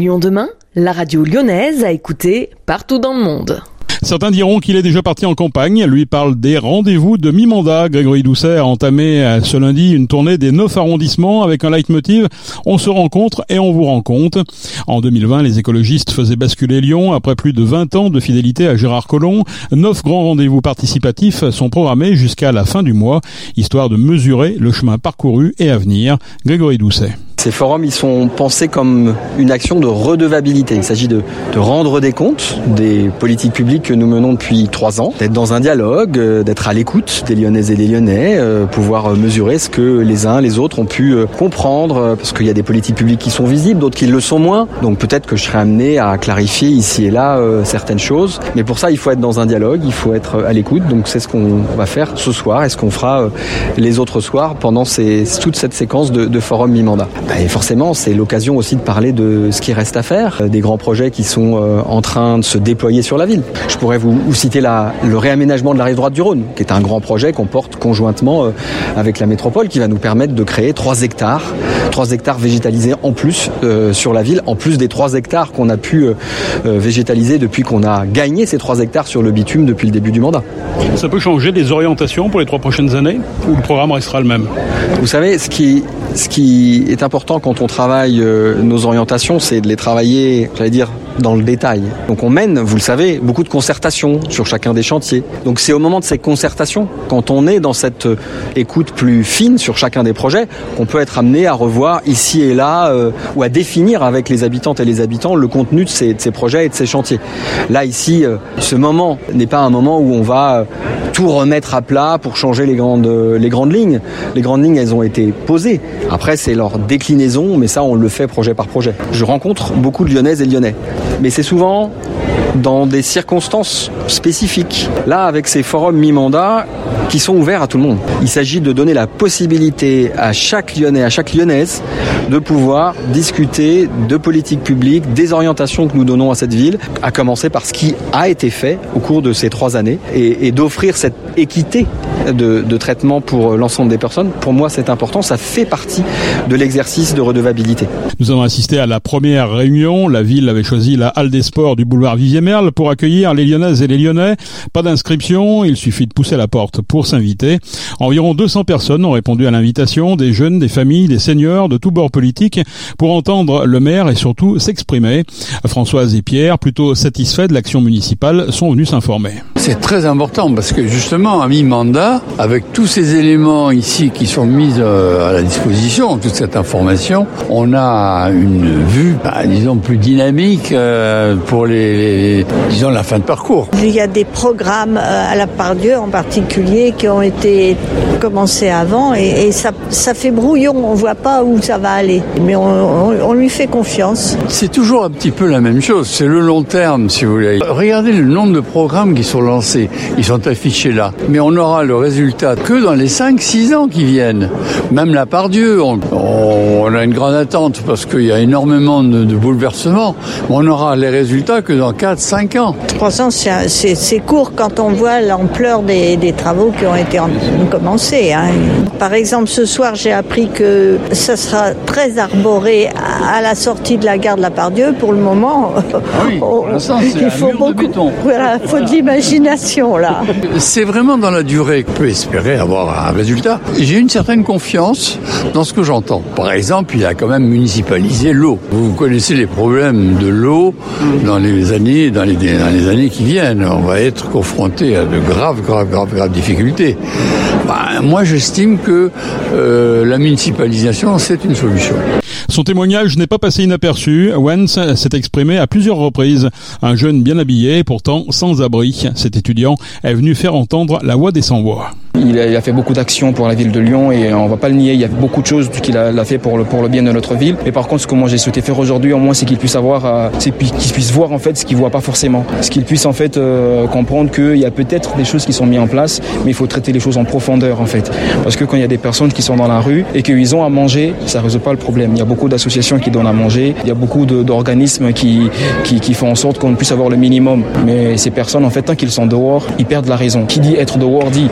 Lyon demain, la radio lyonnaise a écouté partout dans le monde. Certains diront qu'il est déjà parti en campagne. Lui parle des rendez-vous de mi-mandat. Grégory Doucet a entamé euh, ce lundi une tournée des neuf arrondissements avec un leitmotiv On se rencontre et on vous rend compte. En 2020, les écologistes faisaient basculer Lyon après plus de 20 ans de fidélité à Gérard Collomb. Neuf grands rendez-vous participatifs sont programmés jusqu'à la fin du mois, histoire de mesurer le chemin parcouru et à venir. Grégory Doucet. Ces forums, ils sont pensés comme une action de redevabilité. Il s'agit de, rendre des comptes des politiques publiques que nous menons depuis trois ans, d'être dans un dialogue, euh, d'être à l'écoute des Lyonnaises et des Lyonnais, euh, pouvoir mesurer ce que les uns les autres ont pu euh, comprendre, parce qu'il y a des politiques publiques qui sont visibles, d'autres qui le sont moins. Donc peut-être que je serai amené à clarifier ici et là certaines choses. Mais pour ça, il faut être dans un dialogue, il faut être à l'écoute. Donc c'est ce qu'on va faire ce soir et ce qu'on fera les autres soirs pendant toute cette séquence de, de forums mi-mandat. Et forcément, c'est l'occasion aussi de parler de ce qui reste à faire, des grands projets qui sont en train de se déployer sur la ville. Je pourrais vous, vous citer la, le réaménagement de la rive droite du Rhône, qui est un grand projet qu'on porte conjointement avec la métropole, qui va nous permettre de créer 3 hectares, 3 hectares végétalisés en plus euh, sur la ville, en plus des 3 hectares qu'on a pu euh, végétaliser depuis qu'on a gagné ces 3 hectares sur le bitume depuis le début du mandat. Ça peut changer des orientations pour les trois prochaines années ou le programme restera le même? Vous savez, ce qui, ce qui est important quand on travaille euh, nos orientations, c'est de les travailler, j'allais dire, dans le détail. Donc on mène, vous le savez, beaucoup de concertations sur chacun des chantiers. Donc c'est au moment de ces concertations, quand on est dans cette écoute plus fine sur chacun des projets, qu'on peut être amené à revoir ici et là euh, ou à définir avec les habitantes et les habitants le contenu de ces, de ces projets et de ces chantiers. Là ici, euh, ce moment n'est pas un moment où on va tout remettre à plat pour changer les grandes, les grandes lignes. Les grandes lignes, elles ont été posées. Après, c'est leur déclinaison, mais ça, on le fait projet par projet. Je rencontre beaucoup de Lyonnaises et Lyonnais. Mais c'est souvent dans des circonstances spécifiques. Là, avec ces forums mi-mandat qui sont ouverts à tout le monde. Il s'agit de donner la possibilité à chaque Lyonnais, à chaque Lyonnaise, de pouvoir discuter de politique publique, des orientations que nous donnons à cette ville, à commencer par ce qui a été fait au cours de ces trois années, et, d'offrir cette équité de, de traitement pour l'ensemble des personnes. Pour moi, c'est important. Ça fait partie de l'exercice de redevabilité. Nous avons assisté à la première réunion. La ville avait choisi la halle des sports du boulevard Vivier Merle pour accueillir les Lyonnaises et les Lyonnais. Pas d'inscription, il suffit de pousser la porte pour s'inviter. Environ 200 personnes ont répondu à l'invitation, des jeunes, des familles, des seniors de tous bords politiques pour entendre le maire et surtout s'exprimer. Françoise et Pierre, plutôt satisfaits de l'action municipale, sont venus s'informer. C'est très important parce que justement, à mi-mandat, avec tous ces éléments ici qui sont mis à la disposition, toute cette information, on a une vue, bah, disons, plus dynamique euh, pour les, les, disons, la fin de parcours. Il y a des programmes à la Pardieu en particulier qui ont été commencés avant et, et ça, ça, fait brouillon, on voit pas où ça va aller. Mais on, on, on lui fait confiance. C'est toujours un petit peu la même chose, c'est le long terme si vous voulez. Regardez le nombre de programmes qui sont ils sont affichés là. Mais on aura le résultat que dans les 5-6 ans qui viennent. Même la Pardieu, on, on a une grande attente parce qu'il y a énormément de, de bouleversements. On aura les résultats que dans 4-5 ans. 3 ans, c'est court quand on voit l'ampleur des, des, travaux qui ont été en, commencés. Hein. Par exemple, ce soir, j'ai appris que ça sera très arboré à, la sortie de la gare de la Pardieu. Pour le moment, ah oui, on, il faut beaucoup. Voilà, faut de l'imagination là. C'est vraiment dans la durée qu'on peut espérer avoir un résultat. J'ai une certaine confiance dans ce que j'entends. Par exemple, il a quand même municipalisé l'eau. Vous connaissez les problèmes de l'eau dans les années, dans les, années qui viennent. On va être confronté à de graves, graves, graves, graves difficultés. Bah, moi, j'estime que euh, la municipalisation, c'est une solution. Son témoignage n'est pas passé inaperçu. Wens s'est exprimé à plusieurs reprises. Un jeune bien habillé, pourtant sans abri. Cet étudiant est venu faire entendre la voix des sans-voix. Il a, il a, fait beaucoup d'actions pour la ville de Lyon et on va pas le nier, il y a beaucoup de choses qu'il a, a, fait pour le, pour le bien de notre ville. Mais par contre, ce que moi j'ai souhaité faire aujourd'hui, au moins, c'est qu'il puisse avoir, euh, c'est qu'il puisse voir en fait ce qu'il voit pas forcément. Ce qu'il puisse en fait euh, comprendre qu'il y a peut-être des choses qui sont mises en place, mais il faut traiter les choses en profondeur en fait. Parce que quand il y a des personnes qui sont dans la rue et qu'ils ont à manger, ça résout pas le problème. Il y a beaucoup d'associations qui donnent à manger, il y a beaucoup d'organismes qui, qui, qui font en sorte qu'on puisse avoir le minimum. Mais ces personnes, en fait, tant qu'ils sont dehors, ils perdent la raison. Qui dit être dehors dit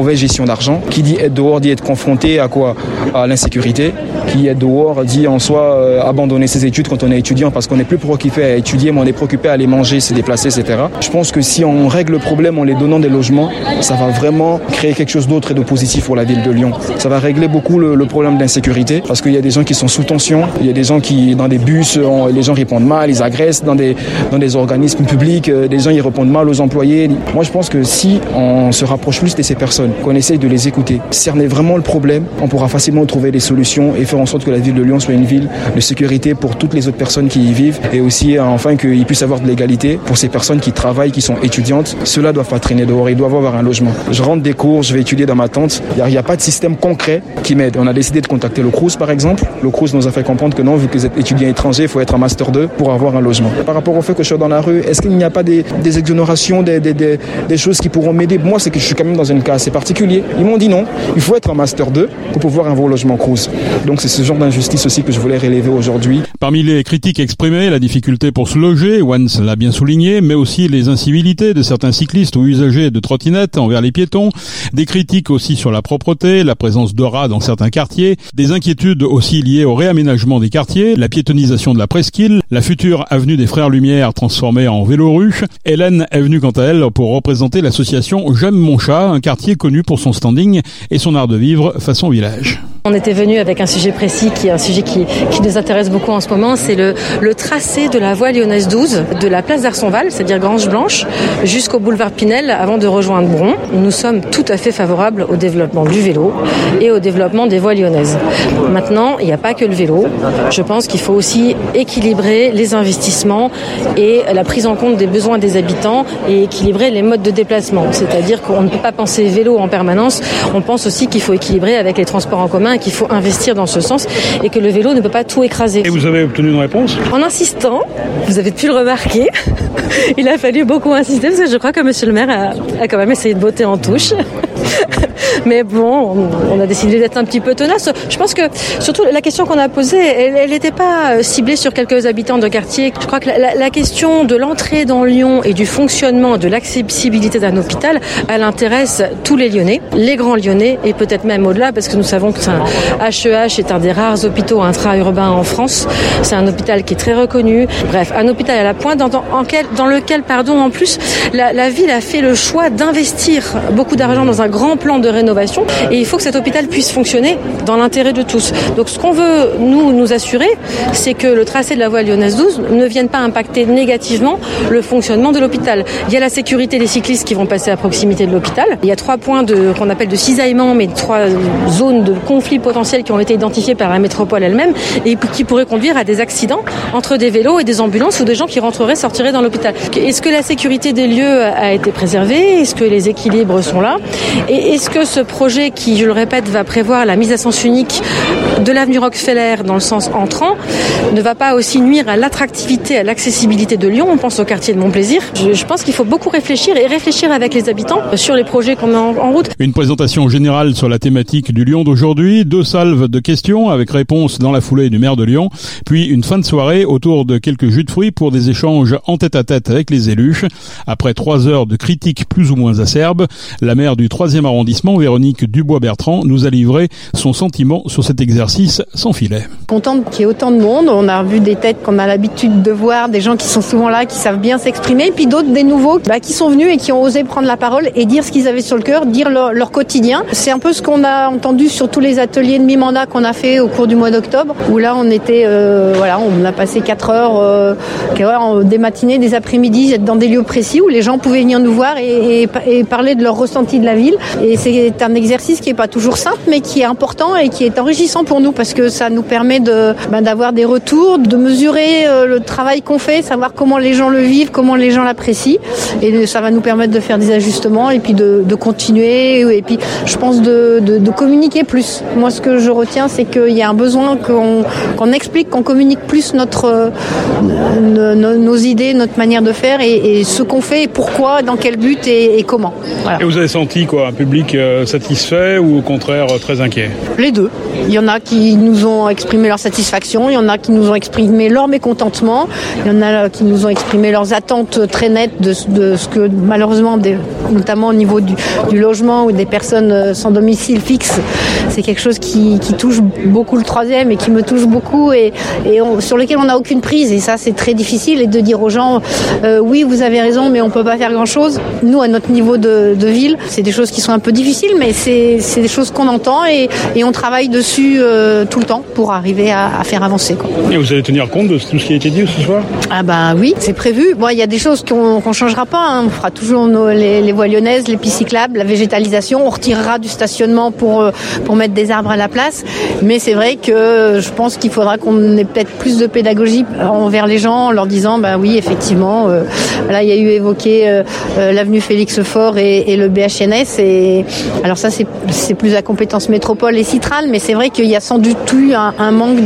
mauvaise gestion d'argent. Qui dit être dehors dit être confronté à quoi? À l'insécurité. Qui est dehors dit en soi euh, abandonner ses études quand on est étudiant parce qu'on n'est plus préoccupé à étudier, mais on est préoccupé à aller manger, se déplacer, etc. Je pense que si on règle le problème en les donnant des logements, ça va vraiment créer quelque chose d'autre et de positif pour la ville de Lyon. Ça va régler beaucoup le, problème d'insécurité parce qu'il y a des gens qui sont sous tension, il y a des gens qui dans des bus, les gens répondent mal, ils agressent dans des dans des organismes publics, euh, des gens ils répondent mal aux employés. Moi je pense que si on se rapproche plus de ces personnes, qu'on essaye de les écouter, cerner vraiment le problème, on pourra facilement trouver des solutions et faire en sorte que la ville de Lyon soit une ville de sécurité pour toutes les autres personnes qui y vivent et aussi enfin qu'il puisse avoir de l'égalité pour ces personnes qui travaillent, qui sont étudiantes. Ceux-là doivent pas traîner dehors, ils doivent avoir un logement. Je rentre des cours, je vais étudier dans ma tente. Il n'y a, pas de système concret qui m'aide. On a décidé de contacter le CRUS par exemple. Le CRUS nous a fait comprendre que non, vu que vous êtes étudiant étranger, il faut être un master 2 pour avoir un logement. Par rapport au fait que je suis dans la rue, est-ce qu'il n'y a pas des, des exonérations, des, choses qui pourront m'aider? Moi, c'est que je suis quand même dans un cas assez Ils m'ont dit non, il faut être un master 2 pour pouvoir avoir un logement CRUS. Donc c'est ce genre d'injustice aussi que je voulais relever aujourd'hui. Parmi les critiques exprimées, la difficulté pour se loger, Once l'a bien souligné, mais aussi les incivilités de certains cyclistes ou usagers de trottinettes envers les piétons, des critiques aussi sur la propreté, la présence de dans certains quartiers, des inquiétudes aussi liées au réaménagement des quartiers, la piétonisation de la presqu'île, la future avenue des Frères Lumière transformée en vélo-rue. Hélène est venue quant à elle pour représenter l'association J'aime mon chat, un quartier connu pour son standing et son art de vivre façon village. On était venu avec un sujet précis qui est un sujet qui, nous intéresse beaucoup en ce moment, c'est le, le, tracé de la voie lyonnaise 12, de la place d'Arsonval, c'est-à-dire Grange Blanche, jusqu'au boulevard Pinel avant de rejoindre Bron. Nous sommes tout à fait favorables au développement du vélo et au développement des voies lyonnaises. Maintenant, il n'y a pas que le vélo. Je pense qu'il faut aussi équilibrer les investissements et la prise en compte des besoins des habitants et équilibrer les modes de déplacement. C'est-à-dire qu'on ne peut pas penser vélo en permanence, on pense aussi qu'il faut équilibrer avec les transports en commun qu'il faut investir dans ce sens et que le vélo ne peut pas tout écraser. Et vous avez obtenu une réponse? En insistant, vous avez pu le remarquer, il a fallu beaucoup insister parce que je crois que monsieur le maire a, a quand même essayé de botter en touche. Mais bon, on a décidé d'être un petit peu tenace. Je pense que surtout la question qu'on a posée, elle n'était pas ciblée sur quelques habitants de quartier. Je crois que la, la question de l'entrée dans Lyon et du fonctionnement, de l'accessibilité d'un hôpital, elle intéresse tous les Lyonnais, les grands Lyonnais et peut-être même au-delà parce que nous savons que un HEH est un des rares hôpitaux intra-urbains en France. C'est un hôpital qui est très reconnu. Bref, un hôpital à la pointe dans, dans, dans lequel, pardon, en plus, la, la ville a fait le choix d'investir beaucoup d'argent dans un grand plan de rénovation et il faut que cet hôpital puisse fonctionner dans l'intérêt de tous. Donc ce qu'on veut nous nous assurer, c'est que le tracé de la voie lyonnaise 12 ne vienne pas impacter négativement le fonctionnement de l'hôpital. Il y a la sécurité des cyclistes qui vont passer à proximité de l'hôpital. Il y a trois points de qu'on appelle de cisaillement, mais trois zones de conflits potentiels qui ont été identifiés par la métropole elle-même et qui pourraient conduire à des accidents entre des vélos et des ambulances ou des gens qui rentreraient sortiraient dans l'hôpital. Est-ce que la sécurité des lieux a été préservée? Est-ce que les équilibres sont là? Et est-ce que ce projet qui, je le répète, va prévoir la mise à sens unique de l'avenue Rockefeller dans le sens entrant ne va pas aussi nuire à l'attractivité, à l'accessibilité de Lyon On pense au quartier de Montplaisir. Je, je pense qu'il faut beaucoup réfléchir et réfléchir avec les habitants sur les projets qu'on met en, en route. Une présentation générale sur la thématique du Lyon d'aujourd'hui, deux salves de questions avec réponse dans la foulée du maire de Lyon, puis une fin de soirée autour de quelques jus de fruits pour des échanges en tête à tête avec les élus. Après trois heures de critiques plus ou moins acerbes, la maire du 3e arrondissement, Véronique Dubois-Bertrand, nous a livré son sentiment sur cet exercice sans filet. Contente qu'il y ait autant de monde. On a vu des têtes qu'on a l'habitude de voir, des gens qui sont souvent là, qui savent bien s'exprimer, puis d'autres, des nouveaux, bah, qui sont venus et qui ont osé prendre la parole et dire ce qu'ils avaient sur le cœur, dire leur, leur quotidien. C'est un peu ce qu'on a entendu sur tous les ateliers de mi-mandat qu'on a fait au cours du mois d'octobre, où là on était, euh, voilà, on a passé 4 heures, euh, des matinées, des après-midi, dans des lieux précis où les gens pouvaient venir nous voir et, et, et parler de leur ressenti de la ville. Et c'est un exercice qui n'est pas toujours simple, mais qui est important et qui est enrichissant pour nous parce que ça nous permet ben, d'avoir des retours, de mesurer euh, le travail qu'on fait, savoir comment les gens le vivent, comment les gens l'apprécient, et ça va nous permettre de faire des ajustements et puis de, continuer et puis je pense de, communiquer plus. Moi, ce que je retiens, c'est qu'il y a un besoin qu'on qu explique, qu'on communique plus notre nos, nos, idées, notre manière de faire et, ce qu'on fait et pourquoi, dans quel but et, comment. Et vous avez senti quoi, un public euh, satisfait ou au contraire euh, très inquiet Les deux. Il y en a qui nous ont exprimé leur satisfaction, il y en a qui nous ont exprimé leur mécontentement, il y en a qui nous ont exprimé leurs attentes très nettes de, ce que malheureusement, notamment au niveau du, logement ou des personnes euh, sans domicile fixe, c'est quelque chose qui, touche beaucoup le troisième et qui me touche beaucoup et, sur lequel on n'a aucune prise. Et ça, c'est très difficile. Et de dire aux gens, euh, oui, vous avez raison, mais on peut pas faire grand-chose. Nous, à notre niveau de, ville, c'est des choses qui sont un peu difficiles, mais c'est des choses qu'on entend et, on travaille dessus euh, tout le temps pour arriver à, faire avancer. Et vous allez tenir compte de tout ce qui a été dit ce soir? Ah bah oui, c'est prévu. Bon, il y a des choses qu'on ne changera pas. Hein. On fera toujours les, voies lyonnaises, les pistes cyclables, la végétalisation. On retirera du stationnement pour, euh, pour mettre des arbres à la place. Mais c'est vrai que je pense qu'il faudra qu'on ait peut-être plus de pédagogie envers les gens en leur disant, bah oui, effectivement, euh, là il y a eu évoqué euh, l'avenue Félix Faure et, le BHNS. Et alors ça, c'est plus à compétence métropole et citrale, mais c'est vrai qu'il y a sans doute eu un, manque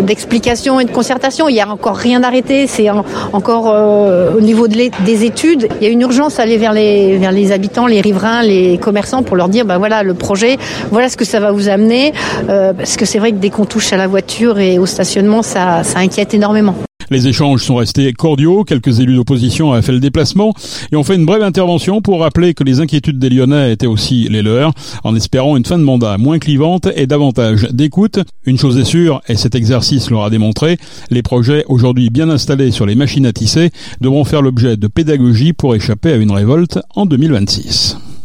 d'explication et de concertation. Il n'y a encore rien arrêté. C'est encore au niveau des études. Il y a une urgence à aller vers les, habitants, les riverains, les commerçants pour leur dire, bah voilà, le projet, voilà ce que ça va vous amener. Euh, parce que c'est vrai que dès qu'on touche à la voiture et au stationnement, ça inquiète énormément. Les échanges sont restés cordiaux, quelques élus d'opposition ont fait le déplacement et ont fait une brève intervention pour rappeler que les inquiétudes des Lyonnais étaient aussi les leurs, en espérant une fin de mandat moins clivante et davantage d'écoute. Une chose est sûre, et cet exercice l'aura démontré, les projets aujourd'hui bien installés sur les machines à tisser devront faire l'objet de pédagogie pour échapper à une révolte en 2026.